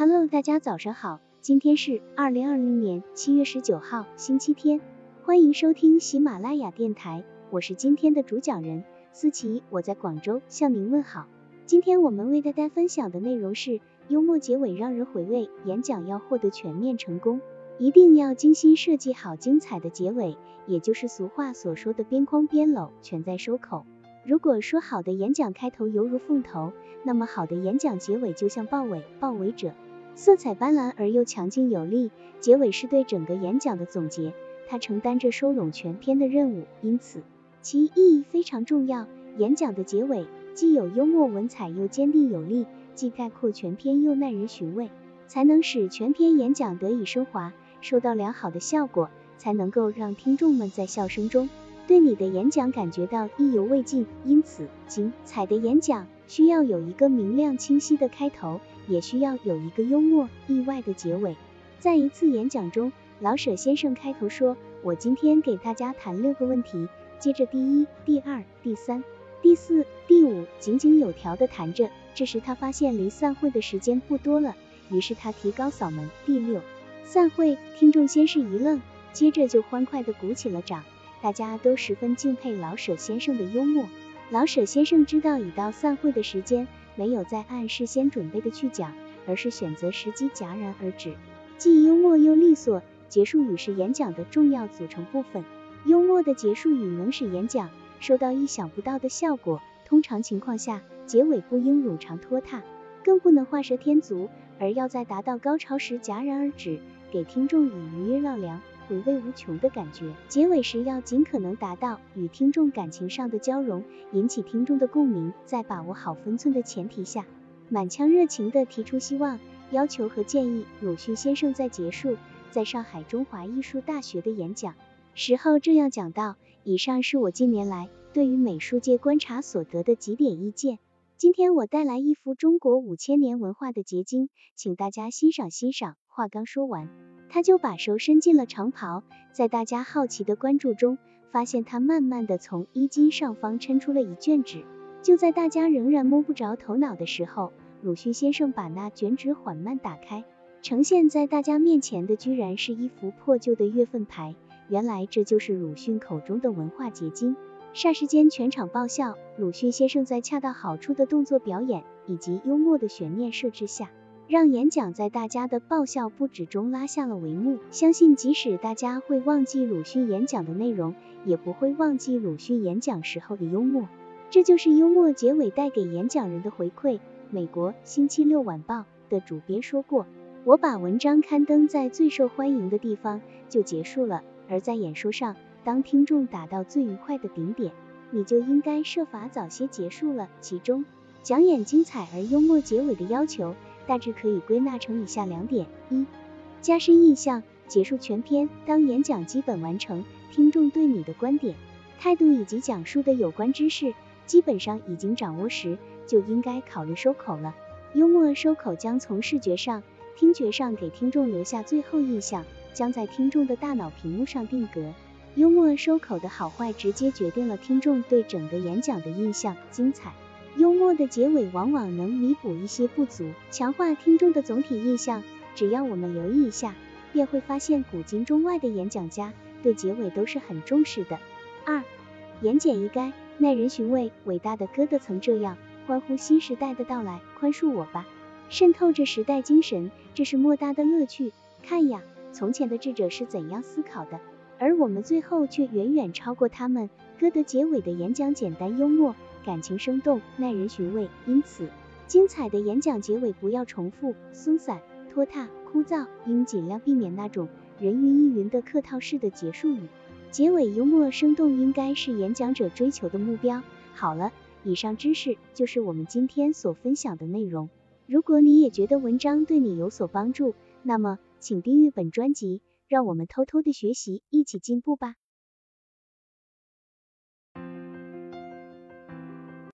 Hello，大家早上好，今天是二零二零年七月十九号，星期天，欢迎收听喜马拉雅电台，我是今天的主讲人思琪，我在广州向您问好。今天我们为大家分享的内容是幽默结尾让人回味，演讲要获得全面成功，一定要精心设计好精彩的结尾，也就是俗话所说的边框边搂，全在收口。如果说好的演讲开头犹如凤头，那么好的演讲结尾就像豹尾，豹尾者色彩斑斓而又强劲有力。结尾是对整个演讲的总结，它承担着收拢全篇的任务，因此其意义非常重要。演讲的结尾既有幽默文采，又坚定有力，既概括全篇，又耐人寻味，才能使全篇演讲得以升华，收到良好的效果，才能够让听众们在笑声中。对你的演讲感觉到意犹未尽，因此精彩的演讲需要有一个明亮清晰的开头，也需要有一个幽默意外的结尾。在一次演讲中，老舍先生开头说：“我今天给大家谈六个问题。”接着第一、第二、第三、第四、第五井井有条的谈着。这时他发现离散会的时间不多了，于是他提高嗓门。第六，散会，听众先是一愣，接着就欢快的鼓起了掌。大家都十分敬佩老舍先生的幽默。老舍先生知道已到散会的时间，没有再按事先准备的去讲，而是选择时机戛然而止，既幽默又利索。结束语是演讲的重要组成部分，幽默的结束语能使演讲收到意想不到的效果。通常情况下，结尾不应冗长拖沓，更不能画蛇添足，而要在达到高潮时戛然而止，给听众以余音绕梁。回味无穷的感觉。结尾时要尽可能达到与听众感情上的交融，引起听众的共鸣，在把握好分寸的前提下，满腔热情地提出希望、要求和建议。鲁迅先生在结束在上海中华艺术大学的演讲时候这样讲到：以上是我近年来对于美术界观察所得的几点意见。今天我带来一幅中国五千年文化的结晶，请大家欣赏欣赏。话刚说完。他就把手伸进了长袍，在大家好奇的关注中，发现他慢慢的从衣襟上方抻出了一卷纸。就在大家仍然摸不着头脑的时候，鲁迅先生把那卷纸缓慢打开，呈现在大家面前的居然是一幅破旧的月份牌。原来这就是鲁迅口中的文化结晶。霎时间全场爆笑。鲁迅先生在恰到好处的动作表演以及幽默的悬念设置下。让演讲在大家的爆笑不止中拉下了帷幕。相信即使大家会忘记鲁迅演讲的内容，也不会忘记鲁迅演讲时候的幽默。这就是幽默结尾带给演讲人的回馈。美国《星期六晚报》的主编说过：“我把文章刊登在最受欢迎的地方就结束了，而在演说上，当听众达到最愉快的顶点，你就应该设法早些结束了。”其中讲演精彩而幽默结尾的要求。大致可以归纳成以下两点：一、加深印象，结束全篇。当演讲基本完成，听众对你的观点、态度以及讲述的有关知识基本上已经掌握时，就应该考虑收口了。幽默收口将从视觉上、听觉上给听众留下最后印象，将在听众的大脑屏幕上定格。幽默收口的好坏，直接决定了听众对整个演讲的印象。精彩。幽默的结尾往往能弥补一些不足，强化听众的总体印象。只要我们留意一下，便会发现古今中外的演讲家对结尾都是很重视的。二，言简意赅，耐人寻味。伟大的歌德曾这样欢呼新时代的到来：“宽恕我吧！”渗透着时代精神，这是莫大的乐趣。看呀，从前的智者是怎样思考的，而我们最后却远远超过他们。歌德结尾的演讲简单幽默。感情生动，耐人寻味。因此，精彩的演讲结尾不要重复、松散、拖沓、枯燥，应尽量避免那种人云亦云的客套式的结束语。结尾幽默生动，应该是演讲者追求的目标。好了，以上知识就是我们今天所分享的内容。如果你也觉得文章对你有所帮助，那么请订阅本专辑，让我们偷偷的学习，一起进步吧。